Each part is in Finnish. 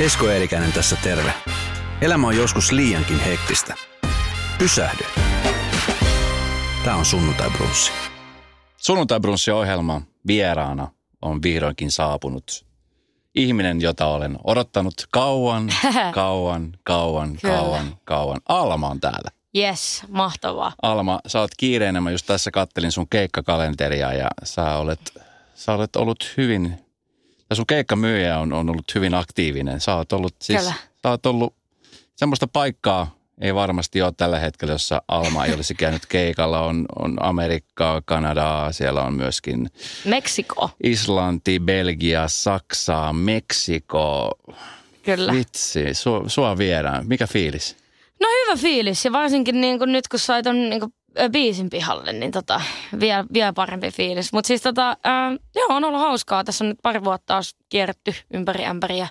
Esko Eerikäinen tässä terve. Elämä on joskus liiankin hektistä. Pysähdy. Tämä on Sunnuntai Brunssi. Sunnuntai ohjelma vieraana on vihdoinkin saapunut ihminen, jota olen odottanut kauan, kauan, kauan, Kyllä. kauan, kauan. Alma on täällä. Yes, mahtavaa. Alma, sä oot kiireinä. Mä just tässä kattelin sun keikkakalenteria ja sä olet, sä olet ollut hyvin, ja sun keikkamyyjä on, on ollut hyvin aktiivinen. Sä oot ollut siis, Kyllä. sä oot ollut semmoista paikkaa, ei varmasti ole tällä hetkellä, jossa Alma ei olisi käynyt keikalla. On, on Amerikkaa, Kanadaa, siellä on myöskin Meksiko, Islanti, Belgia, Saksaa, Meksiko. kyllä. Vitsi, sua, sua viedään. Mikä fiilis? No hyvä fiilis ja varsinkin niin kuin nyt kun sai ton niin kuin, biisin pihalle, niin tota, vielä, vielä parempi fiilis. Mutta siis tota, ää, joo, on ollut hauskaa. Tässä on nyt pari vuotta taas kierretty ympäri ämpäriä.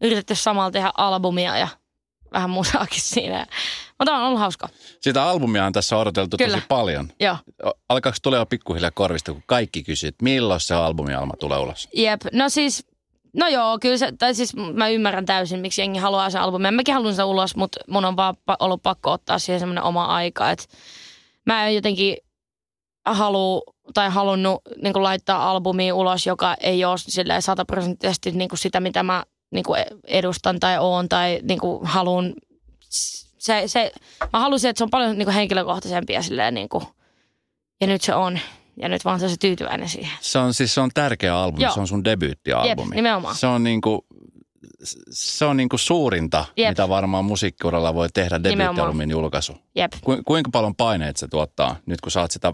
Yritetty samalla tehdä albumia ja vähän musaakin siinä. Mutta on ollut hauskaa. Sitä albumia on tässä odoteltu Kyllä. tosi paljon. Joo. Alkaako tulee jo pikkuhiljaa korvista, kun kaikki kysyy, että milloin se albumi Alma tulee ulos? Jep, no siis, no joo, kyllä se, tai siis mä ymmärrän täysin, miksi jengi haluaa sen albumin. Mäkin haluan sen ulos, mutta mun on vaan ollut pakko ottaa siihen semmoinen oma aika, että mä en jotenkin halua tai halunnut niin laittaa albumia ulos, joka ei ole silleen sataprosenttisesti niin sitä, mitä mä niin edustan tai oon tai niin haluan. Se, se, mä halusin, että se on paljon niin henkilökohtaisempi ja silleen niin kuin, ja nyt se on. Ja nyt vaan se tyytyväinen siihen. Se on siis se on tärkeä albumi, Joo. se on sun debyyttialbumi. Jep, nimenomaan. Se on niinku, se on niinku suurinta, Jep. mitä varmaan musiikkiuralla voi tehdä debyyttialbumin julkaisu. Jep. Ku, kuinka paljon paineet se tuottaa, nyt kun sä oot sitä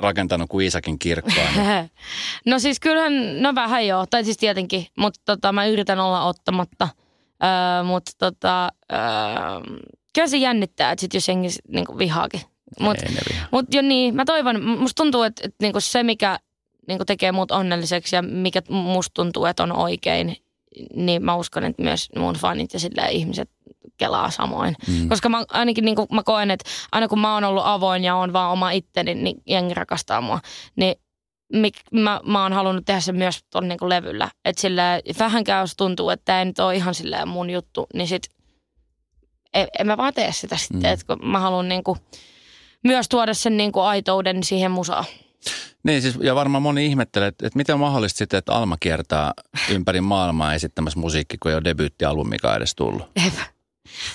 rakentanut kuin Iisakin kirkkoa? Niin No siis kyllähän, no vähän joo, tai siis tietenkin, mutta tota, mä yritän olla ottamatta. Öö, mutta tota, öö, kyllä se jännittää, että sit jos jengi niin vihaakin. Mutta mut jo niin, mä toivon, musta tuntuu, että, että niinku se mikä niinku tekee mut onnelliseksi ja mikä musta tuntuu, että on oikein, niin mä uskon, että myös mun fanit ja silleen ihmiset kelaa samoin. Mm. Koska mä ainakin niin mä koen, että aina kun mä oon ollut avoin ja on vaan oma itteni, niin jengi rakastaa mua. Niin mik, mä, mä oon halunnut tehdä sen myös tuon niin levyllä. Että silleen, vähänkään jos tuntuu, että tämä ei nyt ole ihan silleen mun juttu, niin sit en, en mä vaan tee sitä sitten. Mm. Että kun mä haluan niin kuin, myös tuoda sen niin kuin aitouden siihen musaan. Niin siis, ja varmaan moni ihmettelee, että, että miten on mahdollista sitten, että Alma kiertää ympäri maailmaa esittämässä musiikki, kun ei ole debyyttialbumikaan edes tullut. Jep.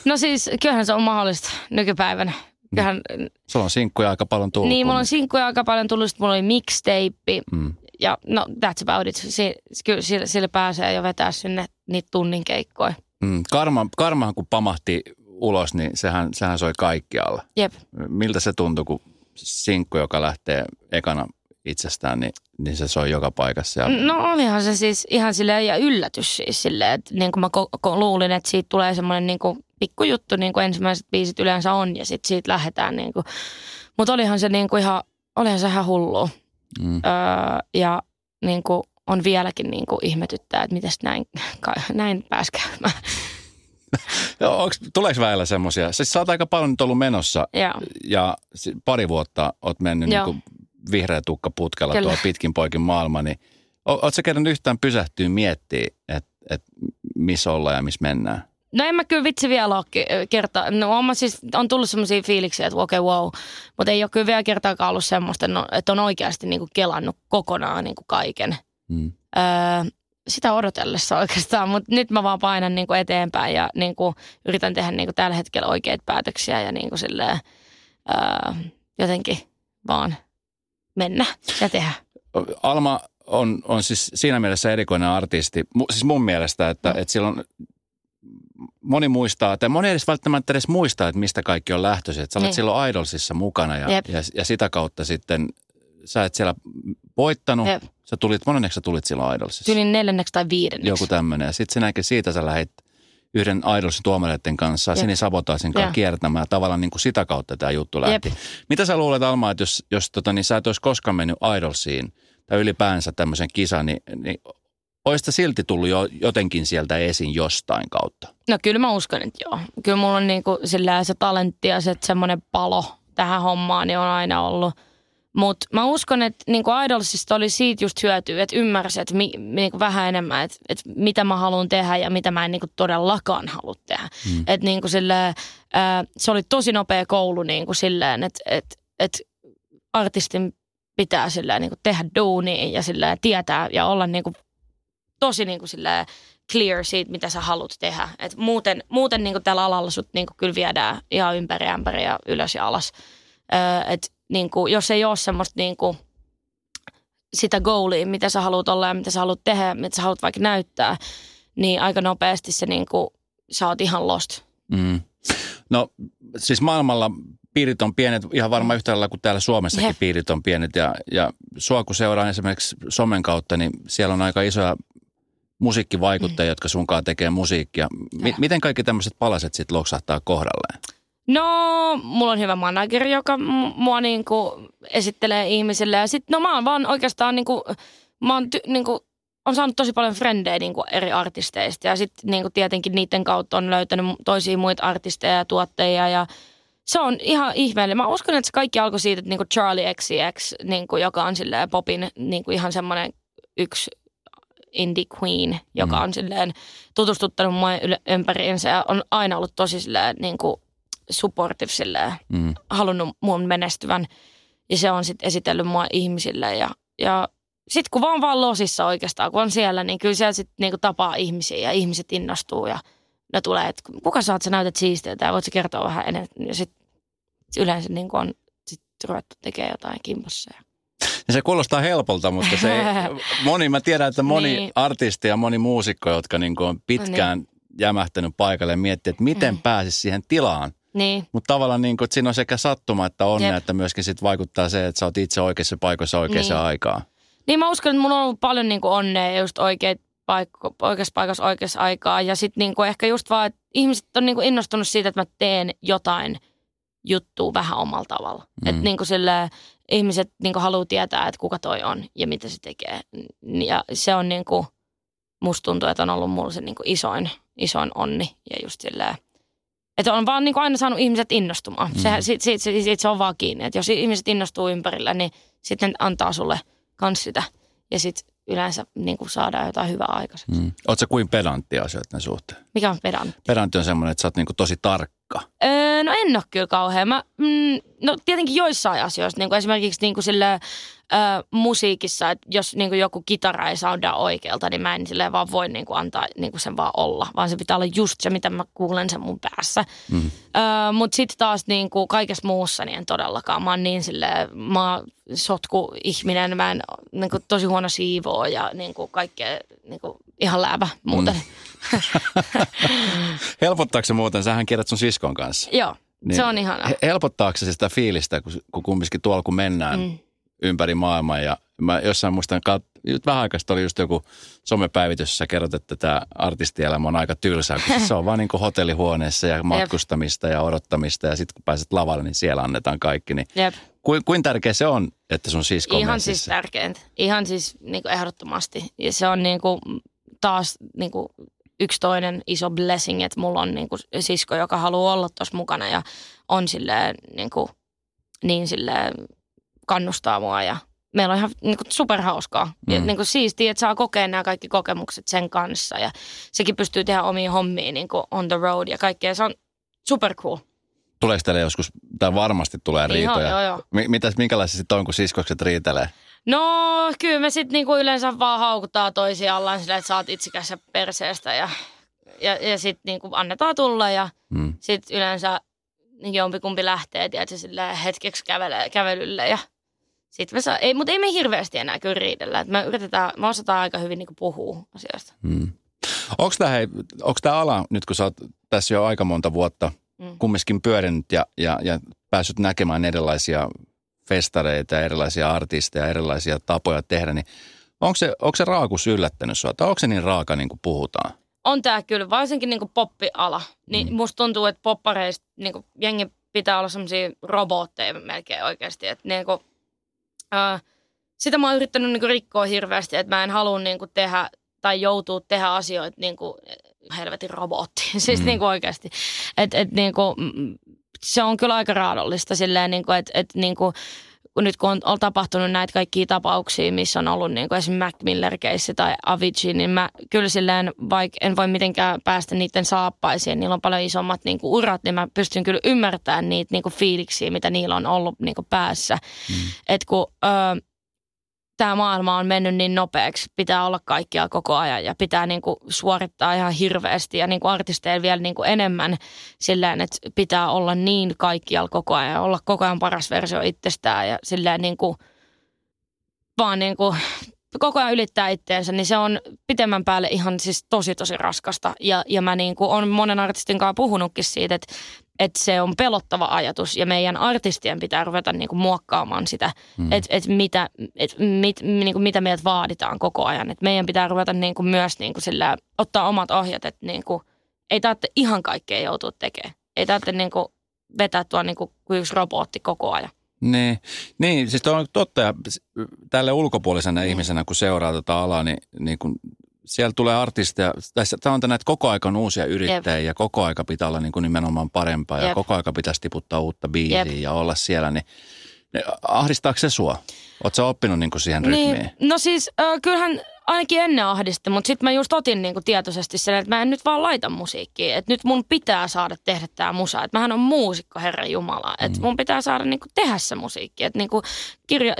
No siis, kyllähän se on mahdollista nykypäivänä. Kyllähän, Sulla on sinkkuja aika paljon tullut. niin, mulla on sinkkuja aika paljon tullut, sit mulla oli mixtape. Mm. Ja no, that's about it. Si, kyllä sillä, sillä pääsee jo vetää sinne niitä tunnin keikkoja. Mm. Karma, karmahan kun pamahti ulos, niin sehän, sehän soi kaikkialla. Jep. Miltä se tuntui, kun sinkku, joka lähtee ekana itsestään, niin, niin se soi joka paikassa. Ja, No olihan se siis ihan silleen ja yllätys siis silleen, että niin kuin mä ko- ko- luulin, että siitä tulee semmoinen niin kuin pikkujuttu, niin kuin ensimmäiset biisit yleensä on ja sitten siitä lähdetään niin kuin. Mutta olihan se niin kuin ihan, olihan se ihan hullua. mm. Öö, ja niin kuin on vieläkin niin kuin ihmetyttää, että miten näin, näin pääsi käymään. Ja onks, tuleeko välillä semmoisia? Siis sä oot aika paljon nyt ollut menossa ja, ja pari vuotta oot mennyt niin Joo. kuin vihreä tukka putkella Kyllä. tuo pitkin poikin maailma, niin oot sä kerran yhtään pysähtyä miettiä, että et missä ollaan ja missä mennään? No en mä kyllä vitsi vielä ole ke- kertaa. No on, mä siis, on tullut semmoisia fiiliksiä, että okei, okay, wow. Mutta ei ole kyllä vielä kertaakaan ollut semmoista, no, että on oikeasti niinku kelannut kokonaan niinku kaiken. Mm. Öö, sitä odotellessa oikeastaan, mutta nyt mä vaan painan niinku eteenpäin ja niinku yritän tehdä niinku tällä hetkellä oikeita päätöksiä ja niinku silleen, öö, jotenkin vaan mennä ja tehdä. Alma on, on siis siinä mielessä erikoinen artisti, siis mun mielestä, että, Mm. että silloin moni muistaa, tai moni edes välttämättä edes muistaa, että mistä kaikki on lähtöisin. Että sä olet Niin. silloin Idolsissa mukana ja, Jep. ja, ja sitä kautta sitten sä et siellä voittanut. Jep. Sä tulit, monenneksi sä tulit silloin Idolsissa? Tyylin neljänneksi tai viidenneksi. Joku tämmöinen. Ja sitten sen jälkeen siitä sä lähdit yhden Idolsin tuomareiden kanssa, Jep. Sini Sabotaasin kanssa kiertämään. Tavallaan niin kuin sitä kautta tämä juttu lähti. Jep. Mitä sä luulet Alma, että jos, jos tota, niin sä et olisi koskaan mennyt Idolsiin tai ylipäänsä tämmöisen kisan, niin, niin olisit sä silti tullut jo, jotenkin sieltä esiin jostain kautta? No kyllä mä uskon, että joo. Kyllä mulla on niinku sillä se talentti ja se semmoinen palo tähän hommaan niin on aina ollut. Mutta mä uskon, että niinku Idolsista oli siitä just hyötyä, että ymmärsi, että mi, niinku vähän enemmän, että, että mitä mä haluan tehdä ja mitä mä en niinku todellakaan halua tehdä. Mm. Et niinku sille, ää, se oli tosi nopea koulu niinku silleen, että et, et artistin pitää silleen niinku tehdä duunia ja silleen tietää ja olla niinku tosi niinku silleen clear siitä, mitä sä haluat tehdä. Et muuten muuten niinku tällä alalla sut niinku kyllä viedään ihan ympäri ämpäri ja ylös ja alas. Öö, et niinku, jos ei ole semmoista niinku, sitä goalia, mitä sä haluat olla ja mitä sä haluat tehdä, mitä sä haluat vaikka näyttää, niin aika nopeasti se niinku, sä oot ihan lost. Mm. No siis maailmalla piirit on pienet, ihan varmaan yhtä lailla kuin täällä Suomessakin Jep. piirit on pienet. Ja, ja sua kun seuraan esimerkiksi somen kautta, niin siellä on aika isoja musiikkivaikuttajia, mm. jotka sunkaan tekee musiikkia. M- miten kaikki tämmöiset palaset sitten loksahtaa kohdalleen? No, mulla on hyvä manageri, joka mua niinku esittelee ihmisille. Ja sit, no mä oon vaan oikeastaan niinku, mä oon ty, niinku, on saanut tosi paljon frendejä niinku eri artisteista. Ja sitten niinku tietenkin niiden kautta on löytänyt toisia muita artisteja ja tuottajia ja se on ihan ihmeellinen. Mä uskon, että se kaikki alkoi siitä, että niinku Charlie XCX, niinku, joka on silleen popin niinku ihan semmoinen yksi indie queen, joka mm. on silleen tutustuttanut mua ympäriinsä ja on aina ollut tosi silleen niinku supportive silleen, mm. halunnut mun menestyvän. Ja se on sitten esitellyt mua ihmisille ja, ja sitten kun vaan vaan losissa oikeastaan, kun on siellä, niin kyllä siellä sitten niinku tapaa ihmisiä ja ihmiset innostuu ja ne tulee, että kuka sä oot, sä näytät siistiltä ja voit sä kertoa vähän enemmän. Ja sitten yleensä niin on sit ruvettu tekemään jotain kimpossa. Ja se kuulostaa helpolta, mutta se moni, mä tiedän, että moni niin. artisti ja moni muusikko, jotka niin on pitkään niin. jämähtänyt paikalle ja miettii, että miten mm. pääsisi siihen tilaan. Niin. Mutta tavallaan niin kuin, että siinä on sekä sattuma että onnea, Jep. että myöskin sit vaikuttaa se, että sä oot itse oikeassa paikassa oikeaan niin. aikaan. Niin mä uskon, että mun on ollut paljon niin kuin onnea just oikeat paikko, oikeassa paikassa oikeassa aikaa. Ja sitten niin kuin ehkä just vaan, että ihmiset on niin kuin innostunut siitä, että mä teen jotain juttua vähän omalla tavalla. Mm. Että niin kuin sille, ihmiset niin kuin haluaa tietää, että kuka toi on ja mitä se tekee. Ja se on niin kuin, musta tuntuu, että on ollut mulla se niin kuin isoin, isoin onni. Ja just silleen, että on vaan niin kuin aina saanut ihmiset innostumaan. Mm. Se, sit, sit, sit, sit, se on vaan kiinni. Että jos ihmiset innostuu ympärillä, niin sitten antaa sulle kans sitä. Ja sitten yleensä niin kuin saadaan jotain hyvää aikaiseksi. Mm. Oletko kuin pedantti asioiden suhteen? Mikä on pedantti? Pedantti on semmoinen, että sä oot niin kuin tosi tarkka. Öö, no en ole kyllä kauhean. Mä, mm, no tietenkin joissain asioissa, niin kuin esimerkiksi niin kuin sille, ö, musiikissa, että jos niin kuin joku kitara ei sounda oikealta, niin mä en silleen vaan voi niin kuin antaa niin kuin sen vaan olla, vaan se pitää olla just se, mitä mä kuulen sen mun päässä. Mm. Mutta sitten taas niin kuin kaikessa muussa niin en todellakaan. Mä oon niin silleen, mä oon sotku ihminen, mä en niin kuin tosi huono siivoo ja niin kuin kaikkea niin kuin ihan läävä muuten. Mm. Helpottaako se muuten? Sähän kierrät sun siskon kanssa. Joo. Niin se on ihana. Helpottaako se sitä fiilistä, kun, kun kumminkin tuolla kun mennään mm. ympäri maailmaa ja mä jossain muistan, vähän aikaista oli just joku somepäivitys, jossa kerrot, että tämä artistielämä on aika tylsää, kun se on vaan niin kuin hotellihuoneessa ja matkustamista ja odottamista ja sitten kun pääset lavalle, niin siellä annetaan kaikki. Niin Jep. Kuin, kuin tärkeä se on, että sun sisko Ihan siis tärkeintä. Ihan siis niin kuin ehdottomasti. Ja se on niin kuin taas niin kuin yksi toinen iso blessing, että mulla on niin kuin sisko, joka haluaa olla tuossa mukana ja on silleen, niin, kuin, niin silleen kannustaa mua ja meillä on ihan niin kuin superhauskaa. Mm. Ja niin kuin siistiä, että saa kokea nämä kaikki kokemukset sen kanssa ja sekin pystyy tehdä omiin hommiin niin kuin on the road ja kaikkea. Se on super cool. Tuleeko teille joskus, tai varmasti tulee riitoja? Joo, joo, joo. Mitäs, minkälaisia sitten on, kun siskokset riitelee? No kyllä me sitten niinku yleensä vaan haukuttaa toisiaan sillä, että saat itsikässä perseestä ja, ja, ja sitten niinku annetaan tulla ja hmm. sitten yleensä jompikumpi lähtee tietysti sille hetkeksi kävele, kävelylle ja sitten me saa, ei, mutta ei me hirveästi enää kyllä riidellä. Et me yritetään, me osataan aika hyvin niinku puhua asioista. Hmm. Onko tämä ala, nyt kun sä oot tässä jo aika monta vuotta hmm. kumminkin pyörinyt ja, ja, ja päässyt näkemään erilaisia festareita ja erilaisia artisteja, erilaisia tapoja tehdä, niin onko se, onko se raakus yllättänyt sinua? Tai onko se niin raaka niin kuin puhutaan? On tämä kyllä, varsinkin niin kuin poppiala. Niin mm. Musta tuntuu, että poppareista niin kuin jengi pitää olla semmoisia robotteja melkein oikeasti. Että niin kuin, äh, sitä mä oon yrittänyt niin kuin rikkoa hirveästi, että mä en halua niin kuin tehdä tai joutuu tehdä asioita niin kuin helvetin robottiin. siis mm. niin kuin oikeasti. Et, et, niin kuin, se on kyllä aika raadollista silleen, niin kuin, että, että niin kuin, kun nyt kun on, on tapahtunut näitä kaikkia tapauksia, missä on ollut niin kuin esimerkiksi Mac Miller tai Avicii, niin mä kyllä silleen, vaikka en voi mitenkään päästä niiden saappaisiin, niillä on paljon isommat niin kuin urat, niin mä pystyn kyllä ymmärtämään niitä niin kuin fiiliksiä, mitä niillä on ollut niin kuin päässä. Mm. Että kun... Öö, tämä maailma on mennyt niin nopeaksi, pitää olla kaikkia koko ajan ja pitää niin kuin suorittaa ihan hirveästi ja niin kuin artisteilla vielä niin kuin enemmän silleen, että pitää olla niin kaikkialla koko ajan, olla koko ajan paras versio itsestään ja silleen niin kuin, vaan niin kuin koko ajan ylittää itteensä, niin se on pitemmän päälle ihan siis tosi tosi raskasta. Ja, ja mä niin kuin on monen artistin kanssa puhunutkin siitä, että, että se on pelottava ajatus ja meidän artistien pitää ruveta niin kuin muokkaamaan sitä, mm. että, että mitä, että mit, niin kuin mitä meiltä vaaditaan koko ajan. Että meidän pitää ruveta niin kuin myös niin kuin sillä, ottaa omat ohjat, että niin kuin, ei tarvitse ihan kaikkea joutua tekemään. Ei tarvitse niin kuin vetää tuo niin kuin yksi robotti koko ajan. Niin, niin siis on totta. Ja tälle ulkopuolisena mm. ihmisenä, kun seuraa tätä tota alaa, niin, niin kun siellä tulee artisteja. Tässä, tämä on näitä koko aika uusia yrittäjiä Jep. ja koko aika pitää olla niin kuin nimenomaan parempaa Jep. ja koko aika pitäisi tiputtaa uutta biisiä Jep. ja olla siellä. Niin ahdistaako se sua? Oletko oppinut niin kuin siihen rytmiin? Niin, no siis äh, kyllähän ainakin ennen ahdisti, mutta sitten mä just otin niinku tietoisesti sen, että mä en nyt vaan laita musiikkia. Että nyt mun pitää saada tehdä tämä musa. Että mähän on muusikko, Herra Jumala. Että mm. mun pitää saada niinku tehdä se musiikki. Että niinku kirja,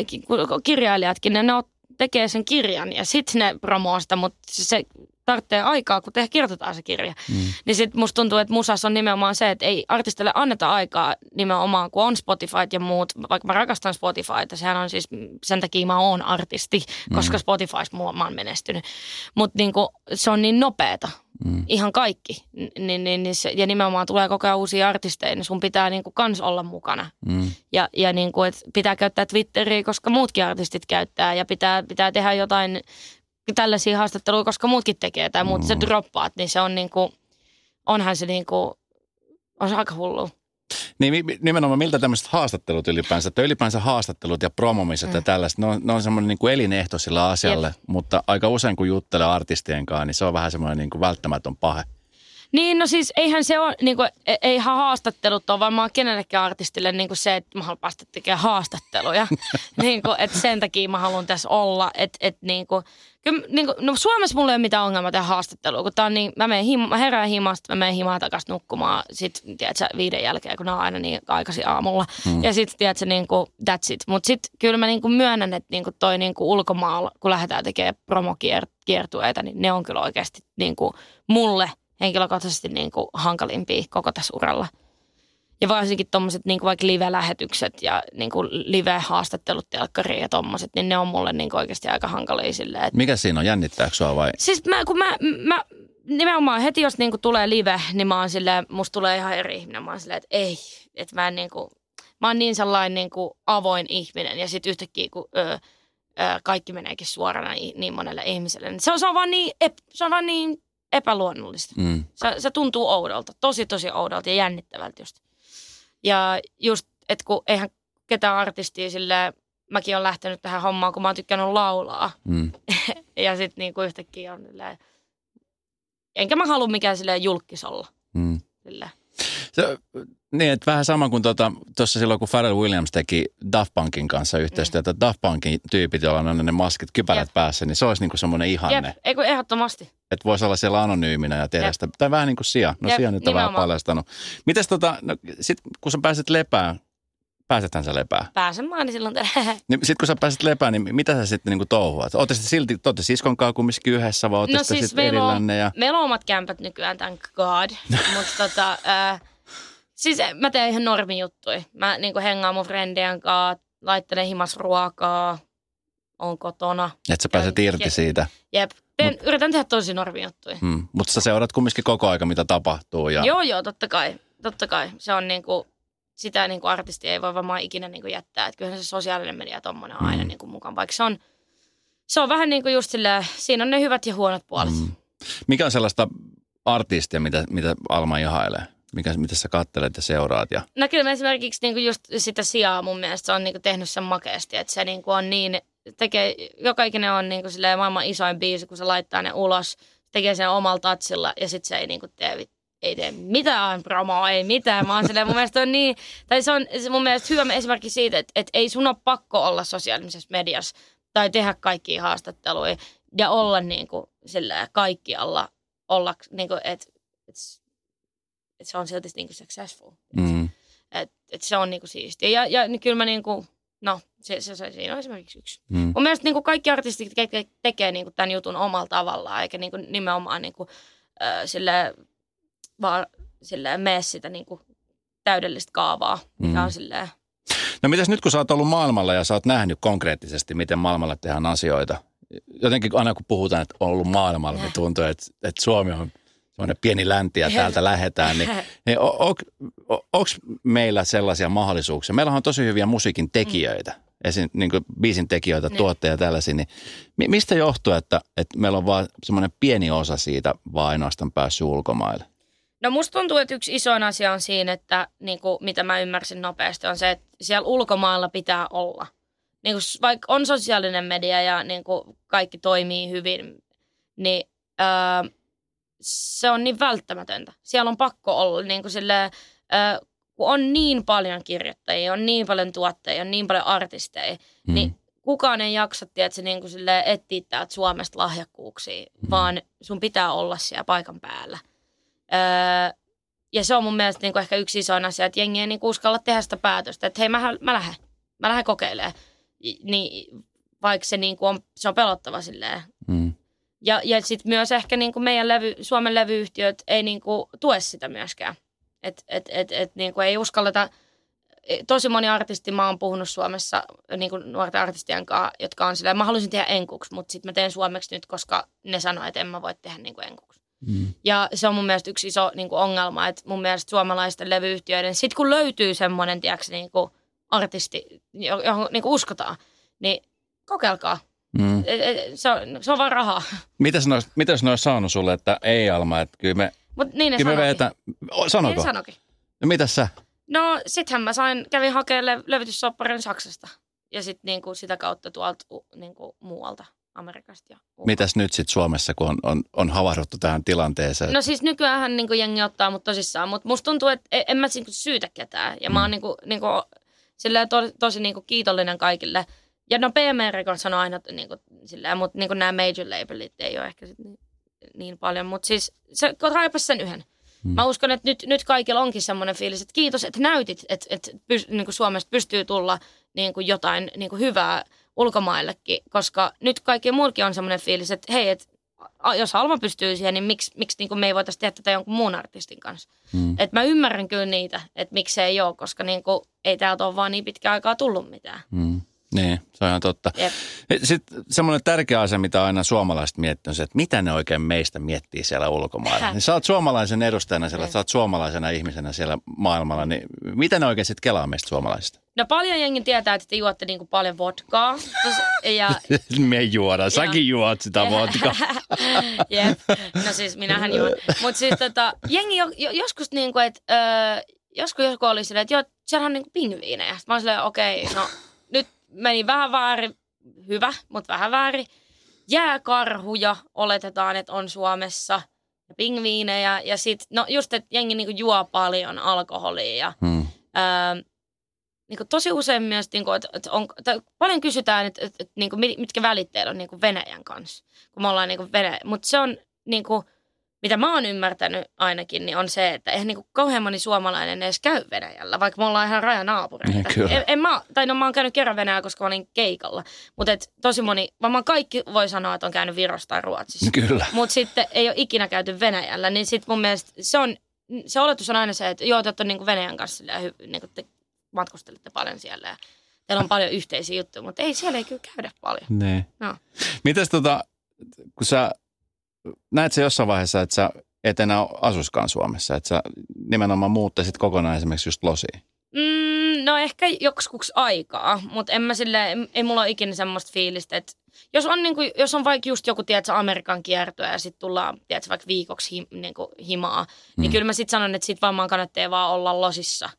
kirjailijatkin, ne, ne tekee sen kirjan ja sitten ne promoo sitä, mutta se tarvitsee aikaa, kun te kirjoitetaan se kirja. Mm. Niin sitten musta tuntuu, että musassa on nimenomaan se, että ei artistille anneta aikaa nimenomaan, kun on Spotify ja muut. Vaikka mä rakastan Spotifyta, sehän on siis, sen takia mä oon artisti, mm. koska Spotifys mä oon menestynyt. Mutta niinku, se on niin nopeeta, mm. ihan kaikki. Niin, niin, niin se, ja nimenomaan tulee koko ajan uusia artisteja, niin sun pitää niinku kans olla mukana. Mm. Ja, ja niinku, et pitää käyttää Twitteriä, koska muutkin artistit käyttää ja pitää, pitää tehdä jotain tällaisia haastatteluja, koska muutkin tekee tai muut mm. sä droppaat, niin se on niinku, onhan se niinku, on se aika hullu. Niin nimenomaan miltä tämmöiset haastattelut ylipäänsä, että ylipäänsä haastattelut ja promomiset mm. ja tällaiset, ne on, ne on semmoinen niin kuin elinehto sillä asialle, Jep. mutta aika usein kun juttelee artistien kanssa, niin se on vähän semmoinen niin kuin välttämätön pahe. Niin, no siis eihän se ole, niin kuin, e- eihän haastattelut ole varmaan kenellekään artistille niin kuin se, että mä haluan päästä tekemään haastatteluja. niin kuin, että sen takia mä haluan tässä olla. Että, että niin kuin, kyllä, niin kuin, no Suomessa mulla ei ole mitään ongelmaa tehdä haastattelua, kun tää on niin, mä, menen him, mä herään himasta, mä menen himaan takaisin nukkumaan sit, tiedätkö, viiden jälkeen, kun ne on aina niin aikaisin aamulla. Mm. Ja sitten, tiedätkö, niin kuin, that's it. Mutta sitten kyllä mä niin kuin myönnän, että niin kuin toi niin kuin ulkomaalla, kun lähdetään tekemään promokiertueita, niin ne on kyllä oikeasti niin kuin mulle – henkilökohtaisesti niin kuin hankalimpia koko tässä uralla. Ja varsinkin tuommoiset niin vaikka live-lähetykset ja niin kuin live-haastattelut telkkariin ja tuommoiset, niin ne on mulle niin kuin oikeasti aika hankalia silleen. Että... Mikä siinä on, jännittääkö sua vai? Siis mä, kun mä, mä nimenomaan heti jos niin kuin tulee live, niin mä oon silleen, musta tulee ihan eri ihminen. Mä oon silleen, että ei, että mä en niin kuin, mä oon niin sellainen niin kuin avoin ihminen ja sitten yhtäkkiä kun öö, öö, kaikki meneekin suorana niin monelle ihmiselle. Niin se on, se on vaan niin, se on vaan niin epäluonnollista. Mm. Se, se tuntuu oudolta, tosi tosi oudolta ja jännittävältä just. Ja just, että kun eihän ketään artistia sille mäkin olen lähtenyt tähän hommaan, kun mä oon tykkännyt laulaa. Mm. ja sitten niinku yhtäkkiä on silleen, enkä mä halua mikään silleen julkis olla. Mm. Silleen. Se, niin, että vähän sama kuin tuossa tota, silloin, kun Pharrell Williams teki Daft Punkin kanssa yhteistyötä. Mm. Daft Punkin tyypit, joilla on ne maskit, kypärät Jep. päässä, niin se olisi niinku semmoinen ihanne. Jep, Eiku, ehdottomasti. Että voisi olla siellä anonyyminä ja tehdä Jep. sitä. Tai vähän niin kuin Sia. No Jep, Sia nyt on vähän paljastanut. Mites tota, no, sit kun sä pääset lepään, pääsethän sä lepää? Pääsen mä niin silloin. niin, sitten kun sä pääset lepään, niin mitä sä sitten niinku touhuat? Ootte sitten silti, te ootte siskon kanssa kumminkin yhdessä vai ootte no siis sitten erillänne? Ja... Meillä on omat kämpät nykyään, thank God. Mutta tota, äh, Siis mä teen ihan normi juttuja. Mä niin hengaan mun frendien kanssa, laittelen himas ruokaa, on kotona. Että sä pääset irti siitä. Jep. Teen, Mut, yritän tehdä tosi normi juttuja. Hmm. Mutta sä seurat kumminkin koko aika, mitä tapahtuu. Ja... Joo, joo, totta kai. Totta kai. Se on niinku, sitä niinku artisti ei voi varmaan ikinä niinku jättää. Että kyllähän se sosiaalinen media tommonen on hmm. aina niinku mukaan. Vaikka se on, se on vähän niin kuin just silleen, siinä on ne hyvät ja huonot puolet. Hmm. Mikä on sellaista artistia, mitä, mitä Alma ihailee? Mikä, mitä sä kattelet ja seuraat? Ja... No kyllä esimerkiksi niinku just sitä sijaa mun mielestä on niinku tehnyt sen makeasti, että se niinku on niin, tekee, joka ikinen on niinku maailman isoin biisi, kun se laittaa ne ulos, tekee sen omalla tatsilla ja sitten se ei niinku tee ei tee mitään promoa, ei mitään. Mä oon silleen, mun mielestä on niin, tai se on se mun mielestä hyvä esimerkki siitä, että, että ei sun ole pakko olla sosiaalisessa mediassa tai tehdä kaikkia haastatteluja ja olla niin kuin silleen kaikkialla, olla niin kuin, että, että, että se on silti niin kuin successful. Mm. Että, että se on niin kuin siistiä. Ja, ja niin kyllä mä niin kuin, no, se, se, se, siinä on esimerkiksi yksi. Mm. Mun mielestä niin kuin kaikki artistit tekee, tekee niin kuin tämän jutun omalla tavallaan, eikä niin kuin nimenomaan niin kuin, äh, sille, vaan silleen mene sitä niin kuin täydellistä kaavaa, mikä Mm. on silleen, No mitäs nyt kun sä oot ollut maailmalla ja sä oot nähnyt konkreettisesti, miten maailmalla tehdään asioita. Jotenkin aina kun puhutaan, että on ollut maailmalla, niin tuntuu, että, että Suomi on semmoinen pieni länti ja täältä lähetään. Niin, niin onko meillä sellaisia mahdollisuuksia? Meillä on tosi hyviä musiikin tekijöitä, esim. Niin kuin biisin tekijöitä, Niin. tuottajia ja tällaisia. Niin mi- mistä johtuu, että, että meillä on vaan semmoinen pieni osa siitä vaan ainoastaan päässyt ulkomaille? No musta tuntuu, että yksi isoin asia on siinä, että niin kuin, mitä mä ymmärsin nopeasti, on se, että siellä ulkomailla pitää olla. Niin kuin, vaikka on sosiaalinen media ja niin kuin, kaikki toimii hyvin, niin öö, se on niin välttämätöntä. Siellä on pakko olla. Niin kuin sille, kun on niin paljon kirjoittajia, on niin paljon tuottajia, on niin paljon artisteja, Mm. niin kukaan ei jaksa tiedätkö, niin kuin sille etsiä täältä Suomesta lahjakkuuksia, mm. vaan sun pitää olla siellä paikan päällä. Öö, ja se on mun mielestä niin kuin ehkä yksi isoin asia, että jengi ei niin kuin uskalla tehdä sitä päätöstä, että hei mä, mä lähden, mä lähden kokeilemaan. Niin, vaikka se, niin kuin on, se on pelottava silleen. Mm. Ja, ja sitten myös ehkä niin kuin meidän levy, Suomen levyyhtiöt ei niin kuin tue sitä myöskään. Että et, et, et, niin kuin ei uskalleta, tosi moni artisti mä oon puhunut Suomessa niin kuin nuorten artistien kanssa, jotka on silleen, mä haluaisin tehdä enkuksi, mutta sitten mä teen suomeksi nyt, koska ne sanoo, että en mä voi tehdä niin kuin enkuksi. Mm. Ja se on mun mielestä yksi iso niin kuin ongelma, että mun mielestä suomalaisten levyyhtiöiden, sit kun löytyy semmoinen, tiedätkö, niin kuin artisti, jo- johon niin kuin uskotaan, niin kokeilkaa. Mm. Se on, se on vaan rahaa. Mitäs ne, olisi- mitäs ne olisi saanut sulle, että ei Alma, että kyllä me, Mutta niin ne kyllä me O, Niin sanoikin. No mitäs sä? No sittenhän mä sain, kävin hakemaan levytyssopparin Saksasta. Ja sitten niinku sitä kautta tuolta niinku muualta Amerikasta. Ja ulkoa. Mitäs nyt sitten Suomessa, kun on, on, on havahduttu tähän tilanteeseen? No siis nykyään niinku jengi ottaa mut tosissaan, mutta musta tuntuu, että en, en mä niinku syytä ketään. Ja mä oon niinku, niinku, silleen to, tosi niinku kiitollinen kaikille. Ja no PM Records sanoo aina, että niinku, silleen, mutta niinku nämä major labelit ei ole ehkä sit niin, niin paljon. Mutta siis se raipas sen yhden. Mm. Mä uskon, että nyt, nyt kaikilla onkin semmoinen fiilis, että kiitos, että näytit, että, että pys, niin kuin Suomesta pystyy tulla niin kuin jotain niin kuin hyvää ulkomaillekin, koska nyt kaikki muulkin on semmoinen fiilis, että hei, että jos Alma pystyy siihen, niin miksi, miksi niin kuin me ei voitaisiin tehdä tätä jonkun muun artistin kanssa. Mm. Et mä ymmärrän kyllä niitä, että miksi se ei ole, koska niin kuin, ei täältä ole vaan niin pitkä aikaa tullut mitään. Mm. Niin, se on ihan totta. Jep. Sitten semmoinen tärkeä asia, mitä aina suomalaiset miettii, on se, että mitä ne oikein meistä miettii siellä ulkomailla. Niin sä oot suomalaisen edustajana siellä, Niin. sä oot suomalaisena ihmisenä siellä maailmalla, niin mitä ne oikein sitten kelaa meistä suomalaisista? No paljon jengi tietää, että te juotte niin kuin paljon vodkaa. Ja, Me juodaan, säkin juot sitä vodkaa. Jep. No siis minähän juon. Mutta siis tota, jengi jo, jo, joskus niinku, että öö, joskus joku oli silleen, että joo, siellä on niinku pingviinejä. Sitten mä oon silleen, okei, no nyt meni vähän väärin, hyvä, mutta vähän väärin. Jääkarhuja oletetaan, että on Suomessa. Ja pingviinejä. Ja sit, no just, että jengi niinku juo paljon alkoholia ja Hmm. Öö, niin kuin tosi usein myös, niin kuin, että, että on, tai paljon kysytään, että, että, että niin kuin, mit- mitkä välit teillä on niin kuin Venäjän kanssa, kun me ollaan niin kuin Venäjä. Mutta se on, niin kuin, mitä mä oon ymmärtänyt ainakin, niin on se, että eihän niin kauhean moni suomalainen edes käy Venäjällä, vaikka me ollaan ihan rajanaapureita. Niin, kyllä. En, en mä, tai no mä oon käynyt kerran Venäjällä, koska mä olin keikalla. Mutta tosi moni, varmaan kaikki voi sanoa, että on käynyt Virossa tai Ruotsissa. Kyllä. Mutta sitten ei ole ikinä käyty Venäjällä, niin sitten mun mielestä se on, se oletus on aina se, että joo, te olette niin Venäjän kanssa silleen hy, niin te matkustelette paljon siellä ja teillä on paljon yhteisiä juttuja, mutta ei siellä ei kyllä käydä paljon. Niin. No. Mitäs tota, kun sä, näet sä jossain vaiheessa, että sä et enää asuskaan Suomessa, että sä nimenomaan muuttaisit kokonaan esimerkiksi just losiin? Mm, no ehkä joskus aikaa, mutta en mä sille, ei mulla ole ikinä semmoista fiilistä, että jos on, niinku, jos on vaikka just joku, tiedätkö, Amerikan kiertoa ja sitten tullaan, tiedätkö, vaikka viikoksi hi, niinku, himaa, mm. niin kyllä mä sitten sanon, että sit varmaan kannattaa vaan olla losissa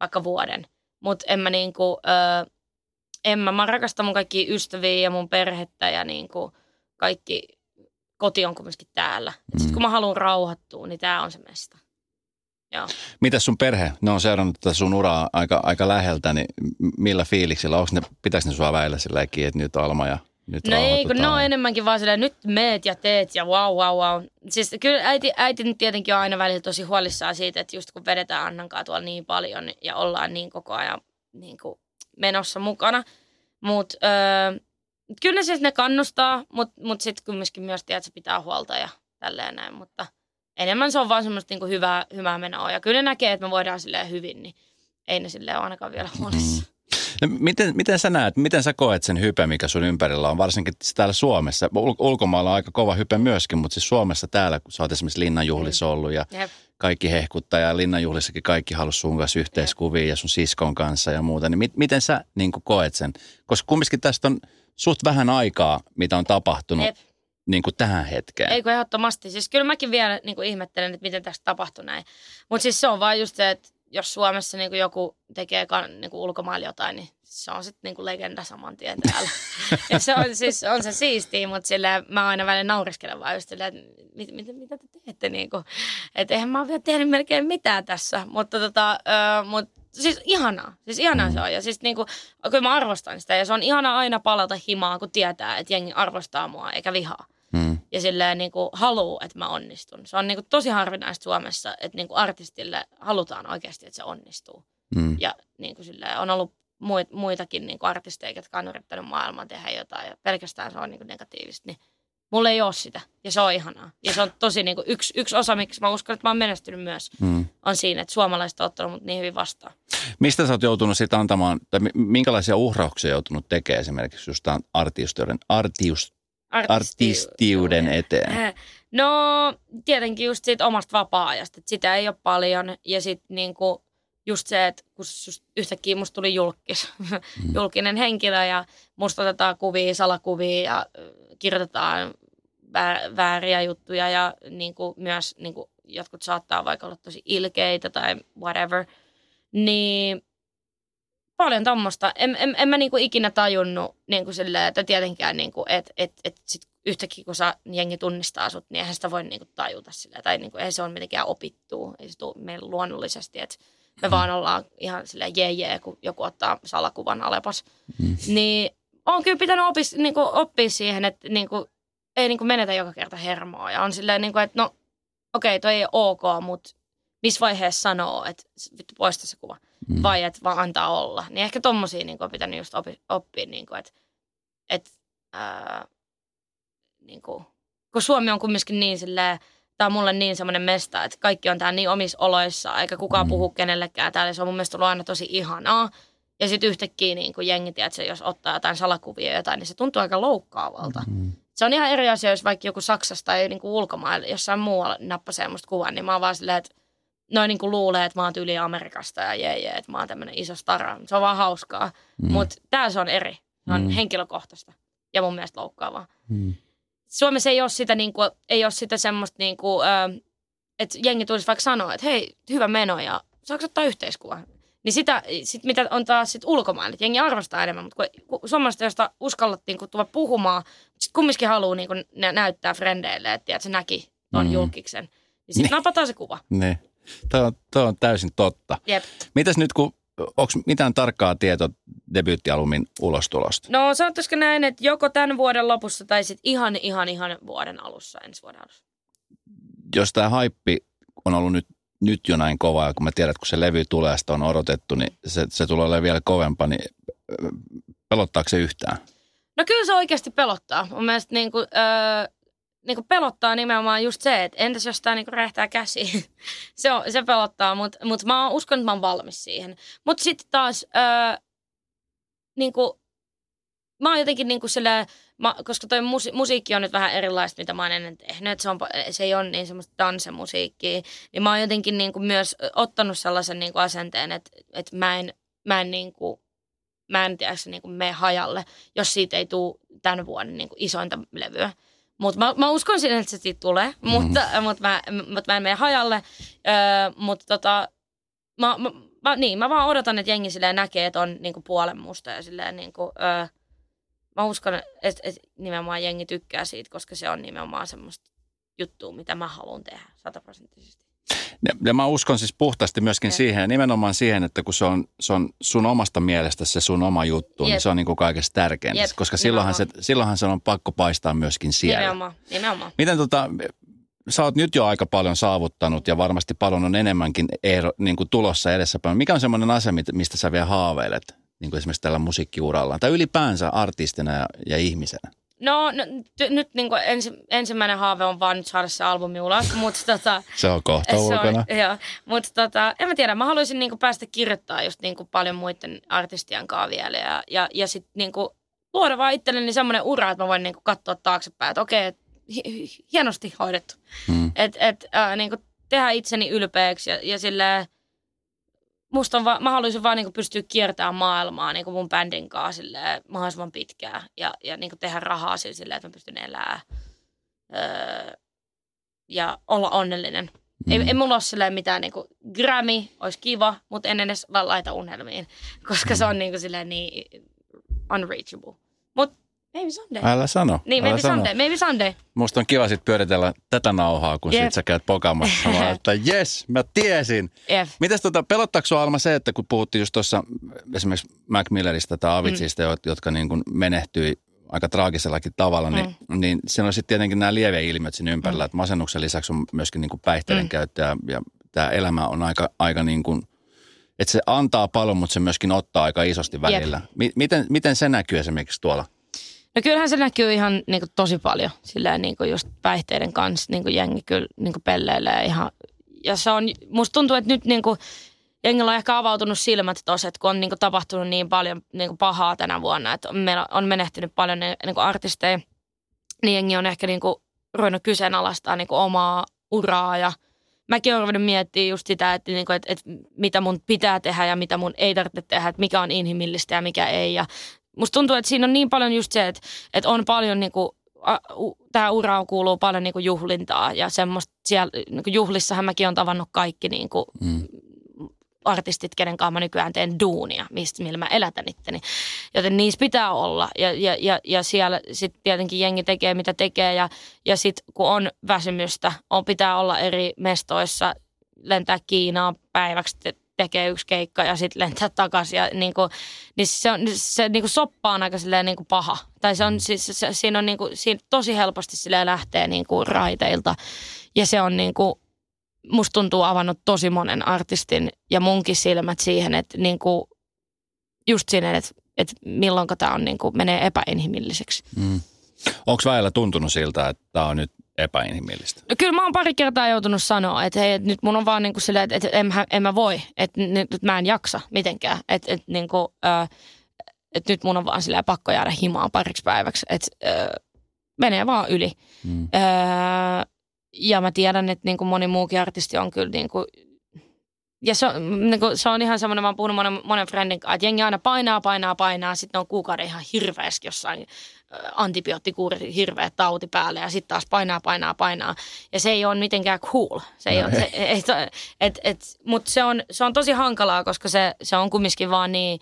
vaikka vuoden. Mutta en mä niinku, ö, en mä, mä rakastan mun kaikki ystäviä ja mun perhettä ja niinku kaikki, koti on kumminkin täällä. Mm. kun mä haluan rauhoittua, niin tää on se mesta. Joo. Mitäs sun perhe? Ne on seurannut tätä sun uraa aika, aika läheltä, niin millä fiiliksillä? Onko ne, pitäis ne sua väillä sillä että nyt Alma ja nyt No ei, kun ne on enemmänkin vaan silleen, nyt meet ja teet ja wow, wow, wow. Siis kyllä äiti, äiti nyt tietenkin on aina välillä tosi huolissaan siitä, että just kun vedetään Annankaan tuolla niin paljon ja ollaan niin koko ajan niin kuin menossa mukana. Mutta öö, kyllä siis ne kannustaa, mutta mut sitten kumminkin myös tiedät, että se pitää huolta ja tälleen näin. Mutta enemmän se on vaan semmoista niinku hyvää, hyvää menoa. Ja kyllä ne näkee, että me voidaan silleen hyvin, niin ei ne silleen ole ainakaan vielä huolissaan. No, miten, miten sä näet, miten sä koet sen hype, mikä sun ympärillä on, varsinkin täällä Suomessa? Ul- ulkomailla on aika kova hype myöskin, mutta siis Suomessa täällä, kun sä oot esimerkiksi linnanjuhlissa ollut ja Jep. kaikki hehkuttaa ja linnanjuhlissakin kaikki halusi sun kanssa yhteiskuvia ja sun siskon kanssa ja muuta, niin mit, miten sä niin koet sen? Koska kumminkin tästä on suht vähän aikaa, mitä on tapahtunut Jep. niin kuin tähän hetkeen. Ei kun ehdottomasti. Siis kyllä mäkin vielä niin kuin ihmettelen, että miten tästä tapahtui näin. Mutta siis se on vaan just se, että jos Suomessa niin kuin joku tekee niin kuin ulkomailla jotain, niin se on sitten niin legenda saman tien täällä. ja se on, siis, on se siistiä, mutta silleen, mä aina välillä nauriskelen vaan just silleen, että mit, mit, mitä te teette niin kuin. Että eihän mä ole vielä tehnyt melkein mitään tässä. Mutta tota, ö, mut, siis ihanaa. Siis ihanaa se on. Ja siis niinku, kyllä mä arvostan sitä. Ja se on ihanaa aina palata himaan, kun tietää, että jengi arvostaa mua eikä vihaa Mm. ja silleen niin kuin haluu, että mä onnistun. Se on niin kuin tosi harvinaista Suomessa, että niin kuin artistille halutaan oikeasti, että se onnistuu. Mm. Ja niin kuin silleen, on ollut muit, muitakin niin kuin artisteja, jotka on yrittänyt maailman tehdä jotain ja pelkästään se on niin kuin negatiivista. Niin mulla ei ole sitä ja se on ihanaa. Ja se on tosi niin kuin yksi, yksi osa, miksi mä uskon, että mä oon menestynyt myös, Mm. on siinä, että suomalaiset on ottanut mut niin hyvin vastaan. Mistä sä oot joutunut sitten antamaan, tai mi- minkälaisia uhrauksia joutunut tekemään esimerkiksi just tämän artistiuden, artius, artistiuden eteen? No tietenkin just siitä omasta vapaa-ajasta, että sitä ei ole paljon ja sitten niinku just se, että kun just yhtäkkiä musta tuli julkis, julkinen henkilö ja musta otetaan kuvia, salakuvia ja kirjoitetaan vä- vääriä juttuja ja niinku myös niinku jotkut saattaa vaikka olla tosi ilkeitä tai whatever, niin paljon tommosta. En, en, en mä niinku ikinä tajunnut niinku silleen, että tietenkään niinku, että et, et sit yhtäkkiä kun sä, jengi tunnistaa sut, niin eihän sitä voi niinku tajuta silleen. Tai niinku, ei se ole mitenkään opittua. Ei se tule meille luonnollisesti, että me vaan ollaan ihan silleen jee jee, kun joku ottaa salakuvan Alepas. Mm. Niin on kyllä pitänyt opis, niinku, oppia siihen, että niinku, ei niinku menetä joka kerta hermoa. Ja on silleen, niinku, että no okei, toi ei ole ok, mutta missä vaiheessa sanoo, että vittu poista se kuva Mm. vai että vaan antaa olla. Niin ehkä tommosia niin on pitänyt just opi, oppia, niin kuin, että, että ää, niin kuin, kun Suomi on kumminkin niin silleen, tämä on mulle niin semmoinen mesta, että kaikki on täällä niin omissa oloissa, eikä kukaan Mm. puhu kenellekään täällä. Se on mun mielestä ollut aina tosi ihanaa. Ja sitten yhtäkkiä niin kuin jengi, että jos ottaa jotain salakuvia ja jotain, niin se tuntuu aika loukkaavalta. Mm. Se on ihan eri asia, jos vaikka joku Saksassa tai niin kuin ulkomailla, jossain muualla nappasee musta kuvan, niin mä oon vaan silleen, että noin niin kuin luulee, että mä oon tyyli Amerikasta ja jee, jee että mä oon tämmönen iso stara. Se on vaan hauskaa. Mm. Mutta tää se on eri. Se on mm. henkilökohtaista ja mun mielestä loukkaavaa. Mm. Suomessa ei ole sitä, niin kuin, ei ole sitä semmoista, niin kuin, että jengi tulisi vaikka sanoa, että hei, hyvä meno ja saako ottaa yhteiskuva? Niin sitä, sit mitä on taas sit ulkomailla, että jengi arvostaa enemmän, mutta kun, kun suomalaisista, josta uskallattiin kun tulla puhumaan, sitten kumminkin haluaa niin kuin, näyttää frendeille, että, että se näki ton Mm. mm. julkiksen. Niin sitten Niin. napataan se kuva. Ne. Toi on, toi on täysin totta. Jep. Mitäs nyt, kun onko mitään tarkkaa tietoa debyyttialumin ulostulosta? No sanottaisiko näin, että joko tämän vuoden lopussa tai sitten ihan, ihan, ihan vuoden alussa, ensi vuoden alussa. Jos tämä haippi on ollut nyt, nyt jo näin kova, ja kun mä tiedän, että kun se levy tulee sitä on odotettu, niin se, se tulee olemaan vielä kovempaa, niin pelottaako se yhtään? No kyllä se oikeasti pelottaa. Mun mielestä niin kuin, öö, niin kuin pelottaa nimenomaan just se, että entäs jos tämä niin räjähtää käsiin. se, on, se pelottaa, mutta mut mä uskon, että mä oon valmis siihen. Mutta sitten taas, öö, niin kuin, mä oon jotenkin niin kuin silleen, mä, koska toi musi, musiikki on nyt vähän erilaista, mitä mä oon ennen tehnyt, että se, on, se ei ole niin semmoista dansemusiikkia, niin mä oon jotenkin niin kuin myös ottanut sellaisen niin kuin asenteen, että, että mä en, mä en niin kuin, mä en tiedä, niin kuin mene hajalle, jos siitä ei tule tämän vuoden niin kuin isointa levyä. Mutta mä, mä uskon siihen, että se siitä tulee, Mhm. mm. mutta, mutta, mä, mutta mä en mene hajalle. Öö, mutta tota, mä, mä, mä, niin, mä vaan odotan, että jengi silleen näkee, että on niinku puolen musta ja silleen niinku, öö, mä uskon, että, että nimenomaan jengi tykkää siitä, koska se on nimenomaan semmoista juttua, mitä mä haluan tehdä sataprosenttisesti. Ja, ja mä uskon siis puhtaasti myöskin Jep. siihen, ja nimenomaan siihen, että kun se on, se on sun omasta mielestä se sun oma juttu, niin Jep. se on niin kuin kaikesta tärkeintä. Jep, Koska silloinhan se, silloinhan se on pakko paistaa myöskin siellä. Nimenomaan, nimenomaan. Miten tota, sä oot nyt jo aika paljon saavuttanut ja varmasti paljon on enemmänkin ero, niin kuin tulossa edessäpäin. Mikä on semmoinen asia, mistä sä vielä haaveilet, niin kuin esimerkiksi tällä musiikkiuralla, tai ylipäänsä artistina ja, ja ihmisenä? No, no t- nyt niin kuin ensi, ensimmäinen haave on vaan nyt saada se albumi ulos, mutta tota, Se on kohta se ulkona. on, joo, mutta tota, en mä tiedä, mä haluaisin niin kuin päästä kirjoittaa just niin kuin paljon muiden artistien kanssa vielä ja, ja, ja sitten niin kuin luoda vaan itselleni semmoinen ura, että mä voin niin kuin katsoa taaksepäin, että okei, hi- hienosti hoidettu. Hmm. Että et, äh, niin kuin tehdä itseni ylpeäksi ja, ja silleen, musta on va, mä haluaisin vaan niin pystyä kiertämään maailmaa niin mun bändin kanssa silleen, mahdollisimman pitkään ja, ja niin tehdä rahaa sillä silleen, että mä pystyn elämään öö, ja olla onnellinen. Mm. Ei, ei mulla ole silleen mitään niin kuin, Grammy olisi kiva, mutta en edes vaan laita unelmiin, koska se on niin kuin, silleen niin unreachable. Maybe someday. Älä sano. niin, älä maybe sano. someday, maybe someday. Musta on kiva sit pyöritellä tätä nauhaa, kun Jep. sit sä käyt pokaamassa. Mä että jes, mä tiesin. Jep. Mitäs tota, pelottaako sua Alma se, että kun puhuttiin just tuossa esimerkiksi Mac Milleristä tai Avicista, mm. jotka niin kuin menehtyi aika traagisellakin tavalla, niin, niin siinä on sitten tietenkin nämä lieveilmiöt siinä ympärillä, että masennuksen lisäksi on myöskin niin kuin päihteiden Mm. käyttö ja, ja tämä elämä on aika, aika niin kuin, että se antaa paljon, mutta se myöskin ottaa aika isosti välillä. Mi- miten, miten se näkyy esimerkiksi tuolla? No kyllähän se näkyy ihan niin kuin, tosi paljon silleen niin kuin just päihteiden kanssa niin kuin jengi kyllä niin kuin pelleilee ihan. Ja se on, musta tuntuu, että nyt niin kuin, jengillä on ehkä avautunut silmät tuossa, että kun on niin kuin, tapahtunut niin paljon niin kuin, pahaa tänä vuonna, että on, meillä on menehtynyt paljon niin kuin artisteja, niin jengi on ehkä niin kuin, ruvennut kyseenalaistaa niin kuin, omaa uraa ja mäkin olen ruvennut miettimään just sitä, että, niin kuin, että, että mitä mun pitää tehdä ja mitä mun ei tarvitse tehdä, että mikä on inhimillistä ja mikä ei. Ja musta tuntuu, että siinä on niin paljon just se, että, että on paljon niin kuin, tähän uraan kuuluu paljon niin kuin juhlintaa ja semmoista siellä niin kuin juhlissahan mäkin on tavannut kaikki niin kuin Mm. artistit, kenen kanssa mä nykyään teen duunia, mistä, millä mä elätän itteni. Joten niissä pitää olla ja, ja, ja, ja siellä sitten tietenkin jengi tekee mitä tekee ja, ja sitten kun on väsymystä, on pitää olla eri mestoissa, lentää Kiinaan päiväksi, tekee yksi keikka ja sitten lentää takaisin. Ja niin kuin, niin se, on, se niin kuin soppa on aika silleen niin kuin paha. Tai se on, siis, se, siinä on niin kuin, siinä tosi helposti silleen lähtee niin kuin raiteilta. Ja se on niin kuin, musta tuntuu avannut tosi monen artistin ja munkin silmät siihen, että niin kuin, just siinä, että, että milloin tämä on niin kuin, menee epäinhimilliseksi. Mm. Onko väillä tuntunut siltä, että tämä on nyt epäinhimillistä? No kyllä mä oon pari kertaa joutunut sanoa, että hei, nyt mun on vaan niin kuin silleen, että, että en, mä- en mä voi, että nyt, nyt mä en jaksa mitenkään. Että, että, niin kuin, äh, että nyt mun on vaan silleen pakko jäädä himaan pariksi päiväksi. Että äh, menee vaan yli. Mm. Öö, ja mä tiedän, että niin kuin moni muukin artisti on kyllä niin kuin, ja se, mm, niin se on ihan semmoinen, mä oon puhunut monen, monen friendin kanssa, että jengi aina painaa, painaa, painaa, sitten on kuukauden ihan hirveästi jossain antibioottikuuri, hirveä tauti päälle ja sitten taas painaa, painaa, painaa. Ja se ei ole mitenkään cool. Se ei no, ole, se, et, et, et, mut se on, se on tosi hankalaa, koska se, se on kumminkin vaan niin,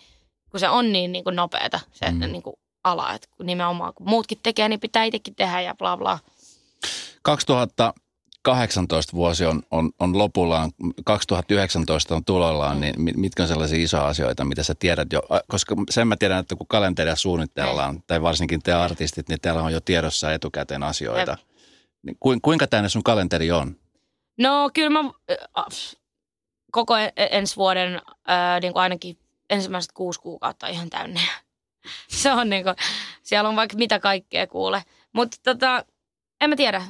kun se on niin, niin kuin nopeata se mm. niin kuin ala. Et kun nimenomaan kun muutkin tekee, niin pitää itsekin tehdä ja bla bla. 2000 2018-vuosi on, on, on lopullaan, 2019 on tulollaan, niin mitkä on sellaisia isoja asioita, mitä sä tiedät jo? Koska sen mä tiedän, että kun kalenteria suunnitellaan, tai varsinkin te artistit, niin täällä on jo tiedossa etukäteen asioita. Niin kuinka täynnä sun kalenteri on? No kyllä mä äh, äh, koko e, e, ensi vuoden äh, niin kuin ainakin ensimmäiset kuusi kuukautta ihan täynnä. Se on niin kuin, siellä on vaikka mitä kaikkea kuule. Mutta tota, en mä tiedä.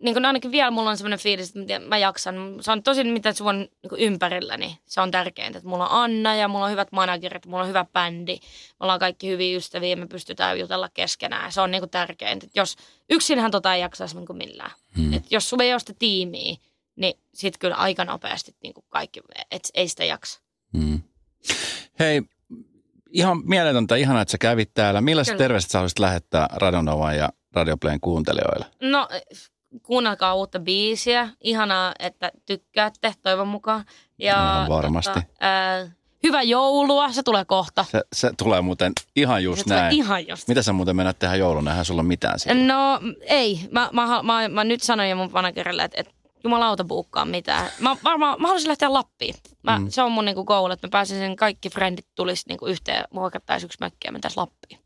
Niin kuin ainakin vielä mulla on sellainen fiilis, että mä jaksan. Se on tosi mitä se on niin kuin ympärilläni. Se on tärkeintä, että mulla on Anna ja mulla on hyvät managerit, mulla on hyvä bändi. Me ollaan kaikki hyviä ystäviä ja me pystytään jutella keskenään. Se on niin kuin tärkeintä. Et Jos yksinhän tota ei jaksaisi niin kuin millään. Hmm. Et jos sulla ei ole sitä tiimiä, niin sit kyllä aika nopeasti niin kuin kaikki, et ei sitä jaksa. Mm. Hei, ihan mieletöntä, ihanaa, että sä kävit täällä. Millaiset Kyllä. terveiset sä haluaisit lähettää Radionovan ja Radioplayn kuuntelijoille? No, kuunnelkaa uutta biisiä. Ihanaa, että tykkäätte, toivon mukaan. Ja, Ihan varmasti. Tota, ää, hyvää joulua, se tulee kohta. Se, se tulee muuten ihan just se näin. ihan just. Mitä sä muuten mennät tehdä jouluna? Eihän sulla mitään siinä. No ei, mä, mä, mä, mä, mä nyt sanoin jo mun managerille, että, että jumalauta buukkaa mitään. Mä, varmaan, mä haluaisin lähteä Lappiin. Mä, mm. Se on mun niinku goal, että mä pääsen sen kaikki frendit tulisi niinku yhteen, muokattaisi yksi mökki ja mentäisiin Lappiin.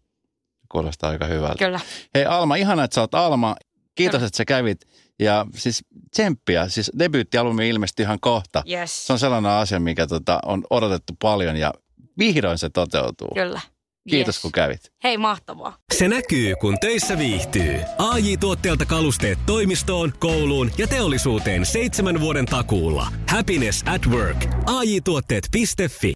Kuulostaa aika hyvältä. Kyllä. Hei Alma, ihana, että sä oot Alma. Kiitos, että sä kävit. Ja siis tsemppiä, siis debyyttialbumi ilmestyi ihan kohta. Yes. Se on sellainen asia, mikä tota, on odotettu paljon ja vihdoin se toteutuu. Kyllä. Kiitos yes. kun kävit. Hei, mahtavaa. Se näkyy, kun töissä viihtyy. ai tuotteelta kalusteet toimistoon, kouluun ja teollisuuteen seitsemän vuoden takuulla. Happiness at work. AJ-tuotteet.fi